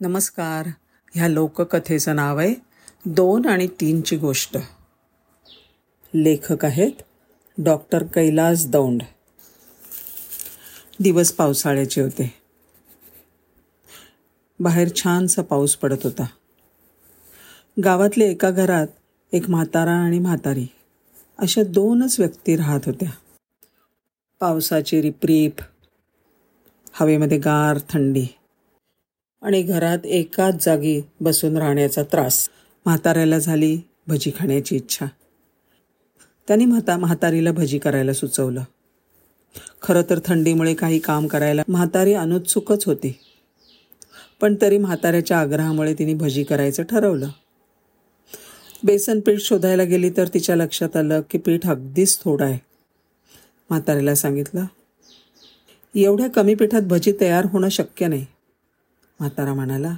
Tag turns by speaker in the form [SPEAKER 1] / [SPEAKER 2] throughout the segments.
[SPEAKER 1] नमस्कार. ह्या लोककथेचं नाव आहे दोन आणि तीनची गोष्ट. लेखक आहेत डॉक्टर कैलास दौंड. दिवस पावसाळ्याचे होते. बाहेर छानसा पाऊस पडत होता. गावातल्या एका घरात एक म्हातारा आणि म्हातारी अशा दोनच व्यक्ती राहत होत्या. पावसाची रिपरीप हवेमध्ये गार थंडी. आणि घरात एकाच जागी बसून राहण्याचा त्रास. म्हाताऱ्याला झाली भजी खाण्याची इच्छा. त्यांनी म्हाता म्हातारीला भजी करायला सुचवलं. खरं तर थंडीमुळे काही काम करायला म्हातारी अनुत्सुकच होती. पण तरी म्हाताऱ्याच्या आग्रहामुळे तिने भजी करायचं ठरवलं. बेसन पीठ शोधायला गेली तर तिच्या लक्षात आलं की पीठ अगदीच थोडं आहे. म्हाताऱ्याला सांगितलं एवढ्या कमी पिठात भजी तयार होणं शक्य नाही. म्हातारा म्हणाला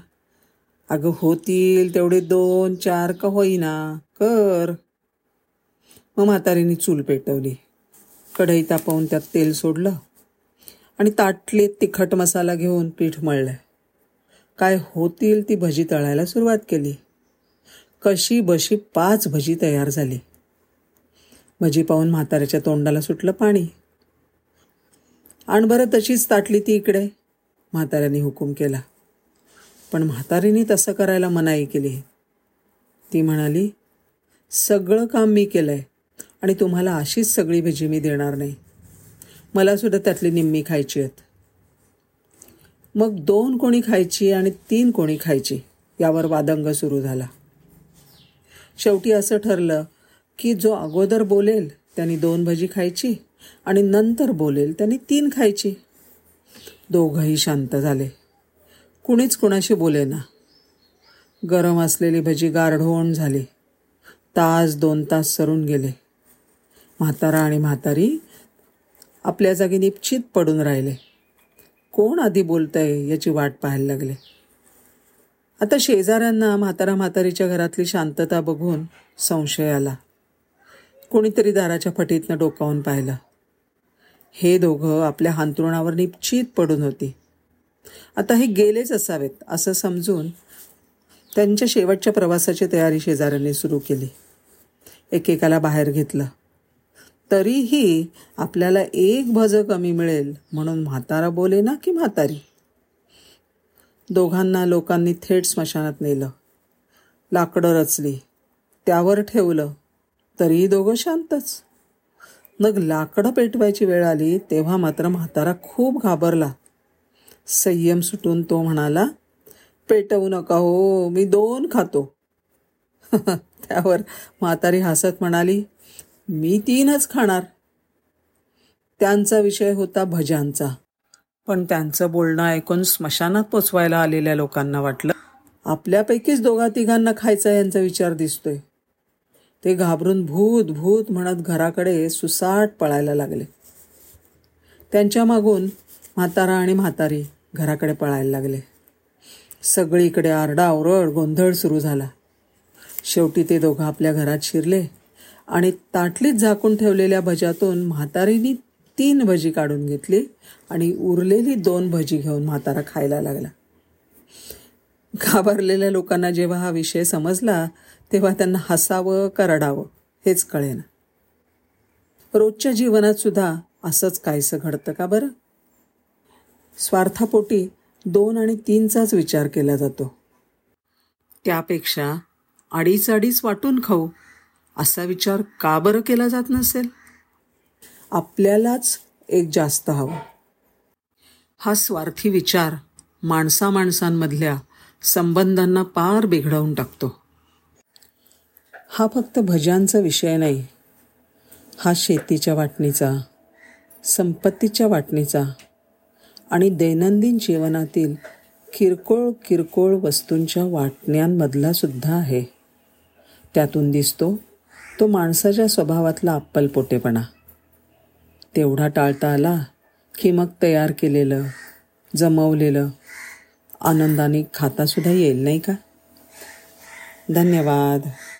[SPEAKER 1] अगं होतील तेवढे दोन चार का होईना कर. मग म्हातारीने चूल पेटवली कढई तापवून त्यात तेल सोडलं आणि ताटलीत तिखट मसाला घेऊन पीठ मळलं. काय होतील ती भजी तळायला सुरुवात केली. कशी बशी पाच भजी तयार झाली. भजी पाहून म्हाताऱ्याच्या तोंडाला सुटलं पाणी. आण बरं तशीच ताटली ती इकडे म्हाताऱ्याने हुकूम केला. पण म्हातारीने तसं करायला मनाई केली. ती म्हणाली सगळं काम मी केलं आहे आणि तुम्हाला अशीच सगळी भजी मी देणार नाही. मलासुद्धा त्यातली निम्मी खायची आहेत. मग दोन कोणी खायची आणि तीन कोणी खायची यावर वादंग सुरू झाला. शेवटी असं ठरलं की जो अगोदर बोलेल त्यांनी दोन भजी खायची आणि नंतर बोलेल त्यांनी तीन खायची. दोघंही शांत झाले. कुणीच कुणाशी बोलेना गरम असलेली भजी गारढोण झाली. तास दोन तास सरून गेले. म्हातारा आणि म्हातारी आपल्या जागी निश्चित पडून राहिले. कोण आधी बोलतंय याची वाट पाहायला लागले. आता शेजाऱ्यांना म्हातारा म्हातारीच्या घरातली शांतता बघून संशय आला. कोणीतरी दाराच्या फटीतनं डोकावून पाहिलं. हे दोघं आपल्या हांतरुणावर निश्चित पडून होती. आता हे गेलेच असावेत असं समजून त्यांच्या शेवटच्या प्रवासाची तयारी शेजाऱ्यांनी सुरू केली. एकेकाला बाहेर घेतलं. तरीही आपल्याला एक भज कमी मिळेल म्हणून म्हातारा बोले ना की म्हातारी? दोघांना लोकांनी थेट स्मशानात नेलं. लाकडं रचली. त्यावर ठेवलं. तरीही दोघं शांतच. मग लाकडं पेटवायची वेळ आली तेव्हा मात्र म्हातारा खूप घाबरला. संयम सुटून तो म्हणाला पेटवू नका हो मी दोन खातो. त्यावर म्हातारी हसत म्हणाली मी तीनच खाणार. त्यांचा विषय होता भजांचा पण त्यांचं बोलणं ऐकून स्मशानात पोचवायला आलेल्या लोकांना वाटलं आपल्यापैकीच दोघा तिघांना खायचा यांचा विचार दिसतोय. ते घाबरून भूत भूत म्हणत घराकडे सुसाट पळायला लागले. त्यांच्या मागून म्हातारा आणि म्हातारी घराकडे पळायला लागले. सगळीकडे आरडाओरड गोंधळ सुरू झाला. शेवटी ते दोघं आपल्या घरात शिरले आणि ताटलीत झाकून ठेवलेल्या भज्यातून म्हातारीनी तीन भजी काढून घेतली आणि उरलेली दोन भजी घेऊन म्हातारा खायला लागला. घाबरलेल्या लोकांना जेव्हा हा विषय समजला तेव्हा त्यांना हसावं करडावं हेच कळेना. रोजच्या जीवनात सुद्धा असंच काहीसं घडतं का बरं? स्वार्थापोटी दोन आणि तीनचाच विचार केला जातो. त्यापेक्षा अडीच अडीच वाटून खाऊ असा विचार का बरं केला जात नसेल? आपल्यालाच एक जास्त हवं. हा स्वार्थी विचार माणसा माणसांमधल्या संबंधांना पार बिघडवून टाकतो. हा फक्त भजांचा विषय नाही. हा शेतीच्या वाटणीचा संपत्तीच्या वाटणीचा आणि दैनंदिन जीवनातील किरकोळ किरकोळ वस्तूंच्या वाटण्यांमधला सुद्धा आहे. त्यातून दिसतो तो माणसाच्या स्वभावातला अप्पलपोटेपणा. तेवढा टाळता आला की मग तयार केलेलं जमवलेलं आनंदाने खातासुद्धा येईल नाही का? धन्यवाद.